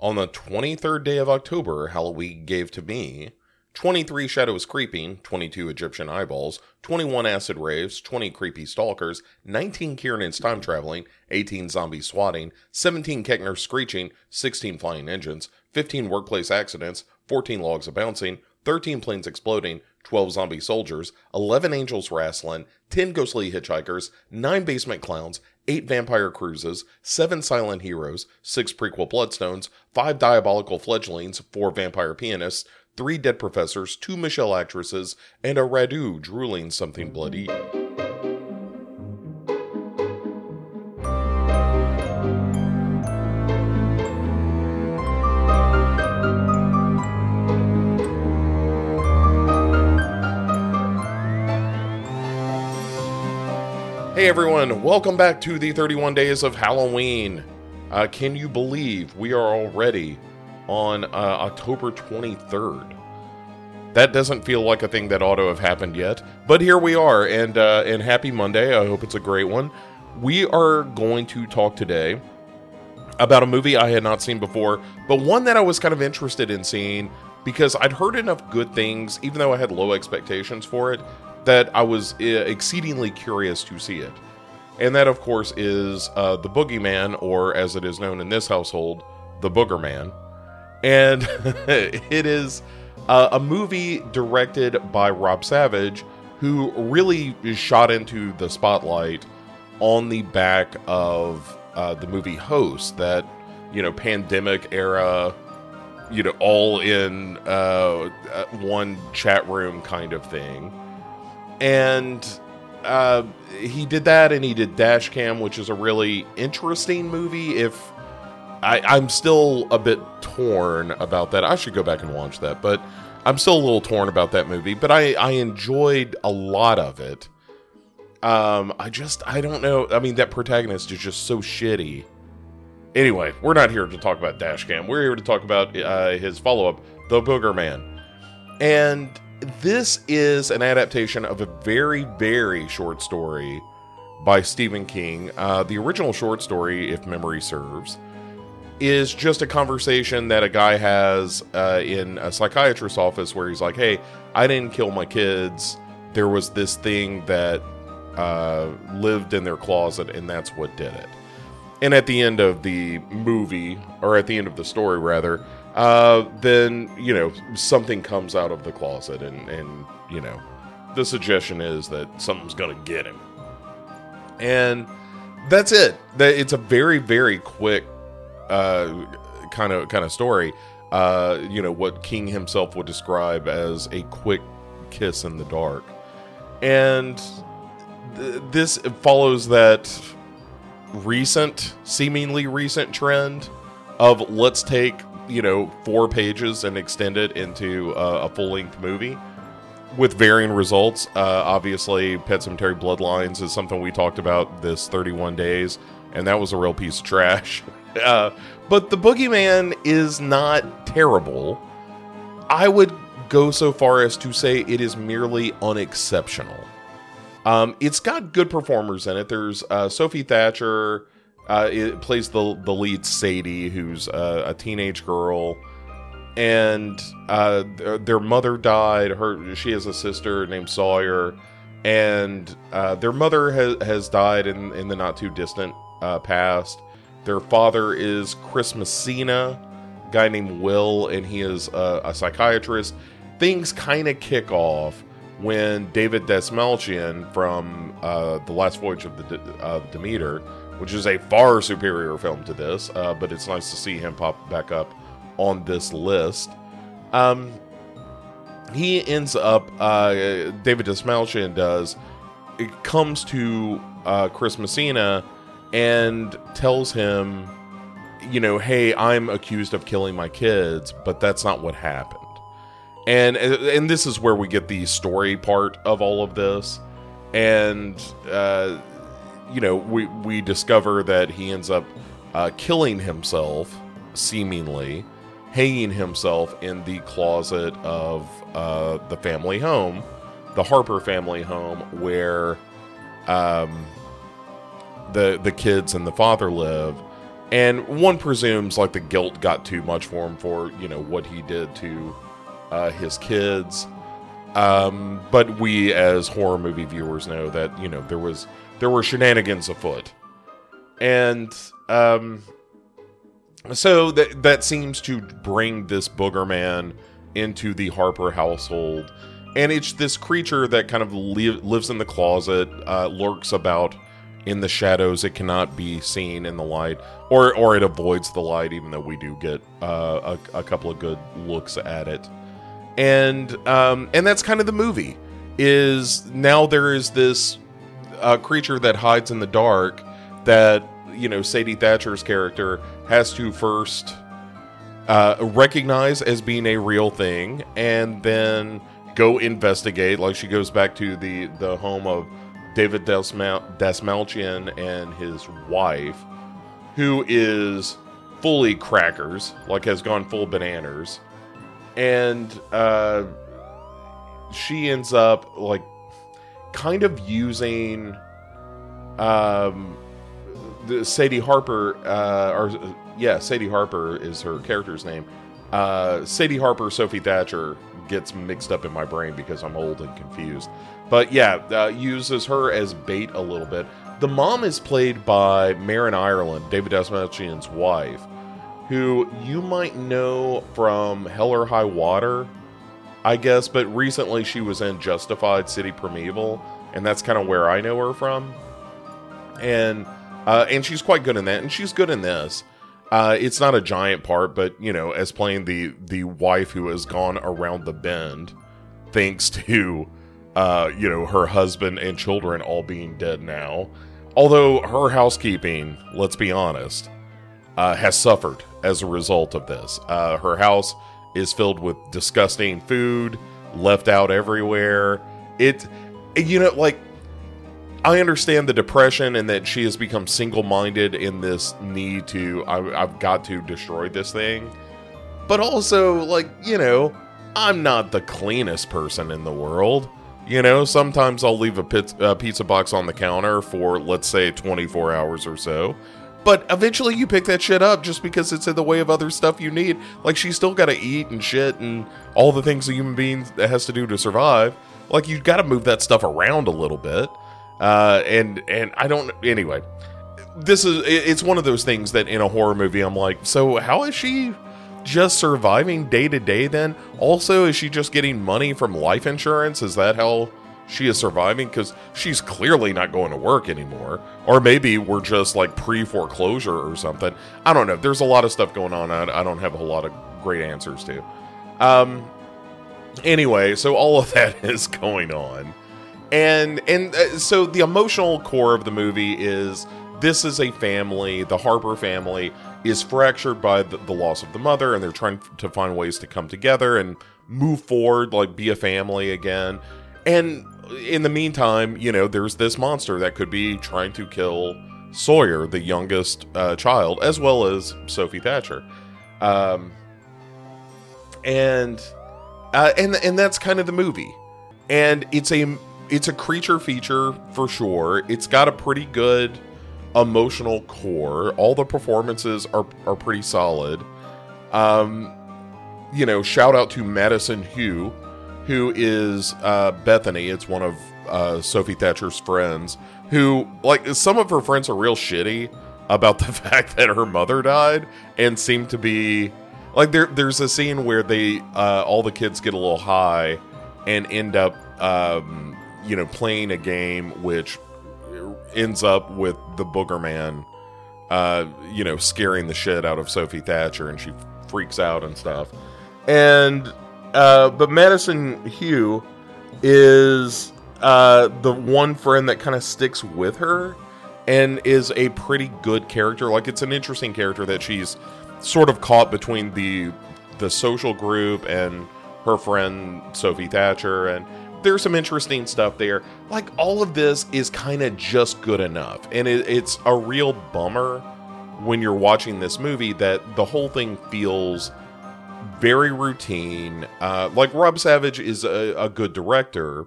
On the 23rd day of October, Halloween gave to me 23 shadows creeping, 22 Egyptian eyeballs, 21 acid raves, 20 creepy stalkers, 19 Kiernan's time traveling, 18 Zombie swatting, 17 Keckner screeching, 16 flying engines, 15 workplace accidents, 14 logs of bouncing, 13 planes exploding, 12 zombie soldiers, 11 angels wrestling, 10 ghostly hitchhikers, 9 basement clowns, 8 vampire cruises, 7 silent heroes, 6 prequel bloodstones, 5 diabolical fledglings, 4 vampire pianists, three dead professors, two Michelle actresses, and a Radu drooling something bloody. Hey everyone, welcome back to the 31 Days of Halloween. Uh, can you believe we are already on uh, October 23rd. That doesn't feel like a thing that ought to have happened yet, but here we are, and uh, and happy Monday. I hope it's a great one. We are going to talk today about a movie I had not seen before, but one that I was kind of interested in seeing because I'd heard enough good things, even though I had low expectations for it, that I was uh, exceedingly curious to see it. And that, of course, is uh, The Boogeyman, or as it is known in this household, The Booger Man and it is uh, a movie directed by Rob Savage, who really shot into the spotlight on the back of uh, the movie Host, that you know pandemic era, you know all in uh, uh one chat room kind of thing, and. Uh, he did that and he did Dashcam, which is a really interesting movie if I, I'm still a bit torn about that. I should go back and watch that, but I'm still a little torn about that movie. But I, I enjoyed a lot of it. Um, I just I don't know. I mean, that protagonist is just so shitty. Anyway, we're not here to talk about Dashcam. We're here to talk about uh, his follow up, The Booger Man, and this is an adaptation of a very very short story by Stephen King. Uh, the original short story, if memory serves is just a conversation that a guy has uh, in a psychiatrist's office where he's like, "Hey, I didn't kill my kids. There was this thing that uh, lived in their closet, and that's what did it." And at the end of the movie, or at the end of the story, rather, uh, then you know something comes out of the closet, and and you know the suggestion is that something's gonna get him, and that's it. That It's a very very quick kind of kind of story. Uh, you know what King himself would describe as a quick kiss in the dark, and th- this follows that recent, seemingly recent trend of let's take you know four pages and extend it into uh, a full length movie with varying results. Uh, obviously, Pet Sematary Bloodlines is something we talked about this 31 days, and that was a real piece of trash. Uh, but the Boogeyman is not terrible. I would go so far as to say it is merely unexceptional. Um, it's got good performers in it. There's uh, Sophie Thatcher. Uh, it plays the the lead Sadie, who's uh, a teenage girl, and uh, their, mother died. Her she has a sister named Sawyer, and uh, their mother has has died in in the not too distant uh, past. Their father is Chris Messina, a guy named Will, and he is a, a psychiatrist. Things kind of kick off when David Dastmalchian from uh, The Last Voyage of the uh, Demeter, which is a far superior film to this, uh, but it's nice to see him pop back up on this list. Um, he ends up, uh, David Dastmalchian does, it comes to uh, Chris Messina and tells him, you know, hey, I'm accused of killing my kids, but that's not what happened. And and this is where we get the story part of all of this, and uh, you know, we we discover that he ends up uh, killing himself, seemingly hanging himself in the closet of uh, the family home, the Harper family home, where um, the the kids and the father live and one presumes like the guilt got too much for him for you know what he did to uh, his kids. Um, but we as horror movie viewers know that you know there was there were shenanigans afoot, and um, so that that seems to bring this booger man into the Harper household, and it's this creature that kind of li- lives in the closet, uh, lurks about in the shadows. It cannot be seen in the light, or or it avoids the light, even though we do get uh, a, a couple of good looks at it. And um, and that's kind of the movie. Is now there is this uh, creature that hides in the dark that you know Sadie Thatcher's character has to first uh, recognize as being a real thing, and then go investigate. Like she goes back to the the home of David Dastmalchian and his wife, who is fully crackers, like has gone full bananas, and uh, she ends up like kind of using um the Sadie Harper uh or yeah Sadie Harper is her character's name. Uh Sadie Harper Sophie Thatcher gets mixed up in my brain because I'm old and confused. But yeah uh, uses her as bait a little bit. The mom is played by Marin Ireland David Dastmalchian's wife who you might know from Hell or High Water I guess, but recently she was in Justified City Primeval, and that's kind of where I know her from. And uh, and she's quite good in that, and she's good in this. Uh, it's not a giant part, but you know, as playing the the wife who has gone around the bend, thanks to uh, you know her husband and children all being dead now. Although her housekeeping, let's be honest, uh, has suffered as a result of this. Uh, her house is filled with disgusting food left out everywhere. It, you know, like, I understand the depression and that she has become single minded in this need to, I, I've got to destroy this thing. But also, like, you know, I'm not the cleanest person in the world. You know, sometimes I'll leave a pizza box on the counter for, let's say, 24 hours or so. But eventually you pick that shit up just because it's in the way of other stuff you need. Like she's still got to eat and shit and all the things a human being has to do to survive. Like you got to move that stuff around a little bit. Uh, and and I don't anyway. This is it's one of those things that in a horror movie I'm like, so how is she just surviving day to day then? Also, is she just getting money from life insurance? Is that how she is surviving because she's clearly not going to work anymore. Or maybe we're just like pre foreclosure or something. I don't know. There's a lot of stuff going on. I, don't have a lot of great answers to. Um. Anyway, so all of that is going on, and and uh, so the emotional core of the movie is this is a family. The Harper family is fractured by the, the loss of the mother, and they're trying to find ways to come together and move forward, like be a family again. And in the meantime, you know, there's this monster that could be trying to kill Sawyer, the youngest uh, child, as well as Sophie Thatcher. Um, and uh, and and that's kind of the movie. And it's a it's a creature feature for sure. It's got a pretty good emotional core. All the performances are are pretty solid. Um, you know, shout out to Madison Hu who is uh, Bethany. It's one of uh, Sophie Thatcher's friends. Who, like, some of her friends are real shitty about the fact that her mother died and seem to be like there. There's a scene where they uh, all the kids get a little high and end up, um, you know, playing a game which ends up with the Booger Man, uh, you know, scaring the shit out of Sophie Thatcher, and she freaks out and stuff. And uh, but Madison Hu is uh, the one friend that kind of sticks with her and is a pretty good character. Like it's an interesting character that she's sort of caught between the the social group and her friend Sophie Thatcher and there's some interesting stuff there. Like all of this is kind of just good enough. And it, it's a real bummer when you're watching this movie that the whole thing feels very routine. Uh, like Rob Savage is a, a good director,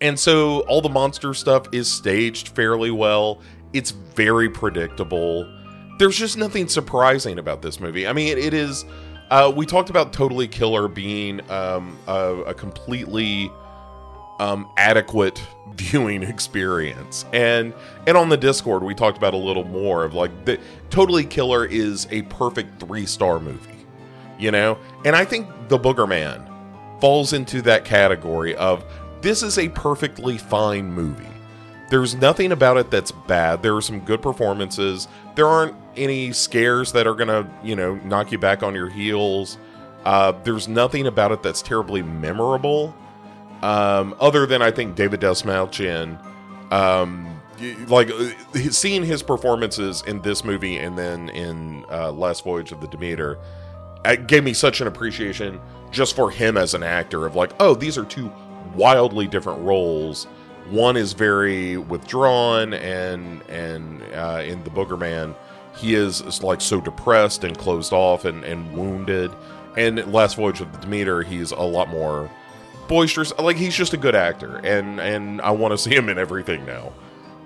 and so all the monster stuff is staged fairly well. It's very predictable. there's just nothing surprising about this movie. I mean, it, it is. Uh, we talked about Totally Killer being um, a, a completely um, adequate viewing experience, and and on the Discord we talked about a little more of like the Totally Killer is a perfect three star movie, you know, and I think The Booger Man falls into that category of this is a perfectly fine movie. There's nothing about it that's bad. There are some good performances. There aren't any scares that are gonna, you know, knock you back on your heels. Uh, there's nothing about it that's terribly memorable. Um, other than I think David Dastmalchian, um, like seeing his performances in this movie and then in uh, Last Voyage of the Demeter, it gave me such an appreciation just for him as an actor of like, oh, these are two wildly different roles. One is very withdrawn, and and uh, in the Booger Man, he is, is like so depressed and closed off and, and wounded. And Last Voyage of the Demeter, he's a lot more boisterous. Like he's just a good actor, and and I want to see him in everything now.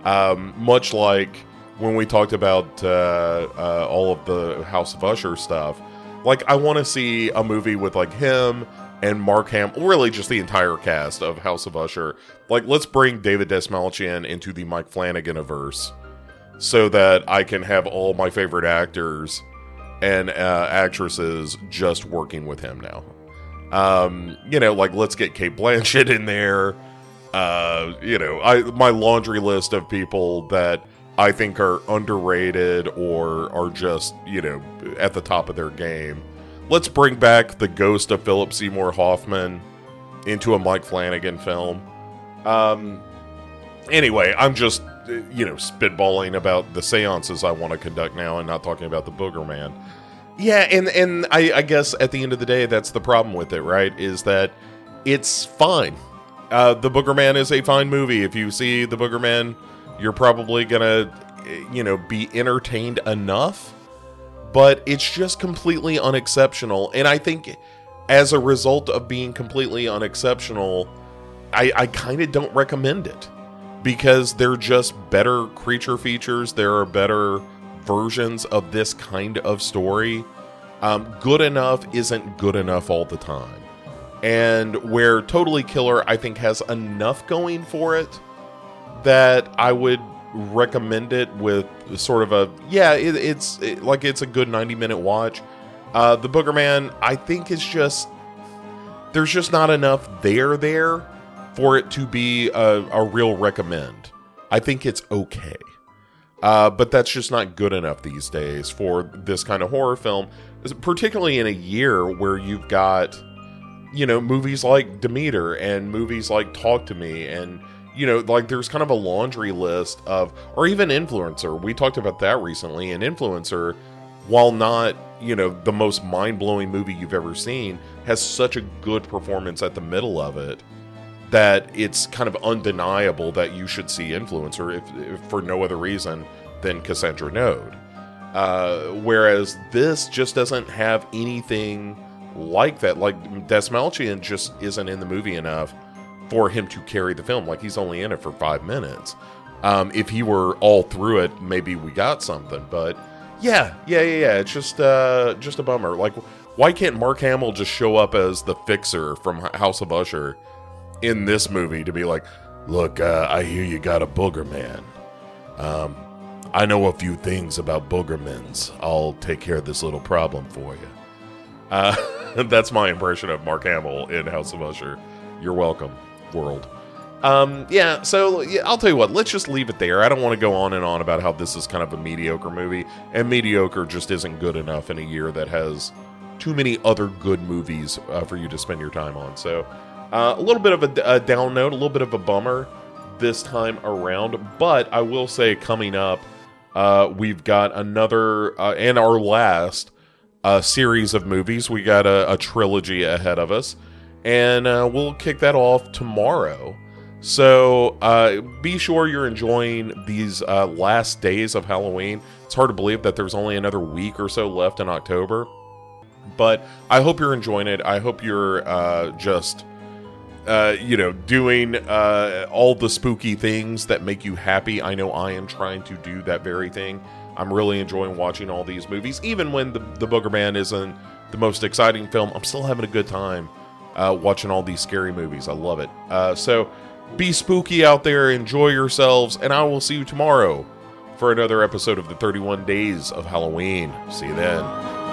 Um, much like when we talked about uh, uh, all of the House of Usher stuff, like I want to see a movie with like him and Mark Ham, really just the entire cast of House of Usher. Like let's bring David Dastmalchian into the Mike Flanagan verse, so that I can have all my favorite actors and uh, actresses just working with him now. Um, you know, like let's get Cate Blanchett in there. Uh, you know, I my laundry list of people that I think are underrated or are just, you know, at the top of their game. Let's bring back the ghost of Philip Seymour Hoffman into a Mike Flanagan film. Um, anyway, I'm just, you know, spitballing about the seances I want to conduct now and not talking about the Booger Man. Yeah, and and I, I guess at the end of the day, that's the problem with it, right? Is that it's fine. Uh, the Booger Man is a fine movie. If you see the Booger Man, you're probably gonna, you know, be entertained enough. But it's just completely unexceptional, and I think as a result of being completely unexceptional, I, I kind of don't recommend it because they're just better creature features. There are better versions of this kind of story. Um, good enough isn't good enough all the time. And where Totally Killer, I think, has enough going for it that I would recommend it with sort of a yeah, it, it's it, like it's a good 90 minute watch. Uh, the Booger Man, I think, is just there's just not enough there there for it to be a, a real recommend. I think it's okay. Uh, but that's just not good enough these days for this kind of horror film, particularly in a year where you've got, you know, movies like Demeter and movies like Talk to Me and, you know, like there's kind of a laundry list of, or even Influencer. We talked about that recently. And Influencer, while not, you know, the most mind blowing movie you've ever seen, has such a good performance at the middle of it that it's kind of undeniable that you should see Influencer if, if for no other reason than Cassandra Naud. Uh, whereas this just doesn't have anything like that. Like Dastmalchian just isn't in the movie enough for him to carry the film. Like he's only in it for five minutes. Um, if he were all through it, maybe we got something. But yeah, yeah, yeah, yeah. It's just uh, just a bummer. Like, why can't Mark Hamill just show up as the fixer from House of Usher? in this movie to be like, look, uh, I hear you got a booger man. Um, I know a few things about boogermans. I'll take care of this little problem for you. Uh, that's my impression of Mark Hamill in House of Usher. You're welcome, world. Um, yeah, so yeah, I'll tell you what, let's just leave it there. I don't want to go on and on about how this is kind of a mediocre movie, and mediocre just isn't good enough in a year that has too many other good movies uh, for you to spend your time on. So uh, a little bit of a, a down note, a little bit of a bummer this time around, but I will say coming up, uh, we've got another uh, and our last uh, series of movies. We got a, a trilogy ahead of us, and uh, we'll kick that off tomorrow. So uh, be sure you're enjoying these uh, last days of Halloween. It's hard to believe that there's only another week or so left in October, but I hope you're enjoying it. I hope you're uh, just uh, you know, doing uh, all the spooky things that make you happy. I know I am trying to do that very thing. I'm really enjoying watching all these movies. Even when the, the Booger Man isn't the most exciting film, I'm still having a good time uh, watching all these scary movies. I love it. Uh, so be spooky out there, enjoy yourselves, and I will see you tomorrow for another episode of the 31 Days of Halloween. See you then.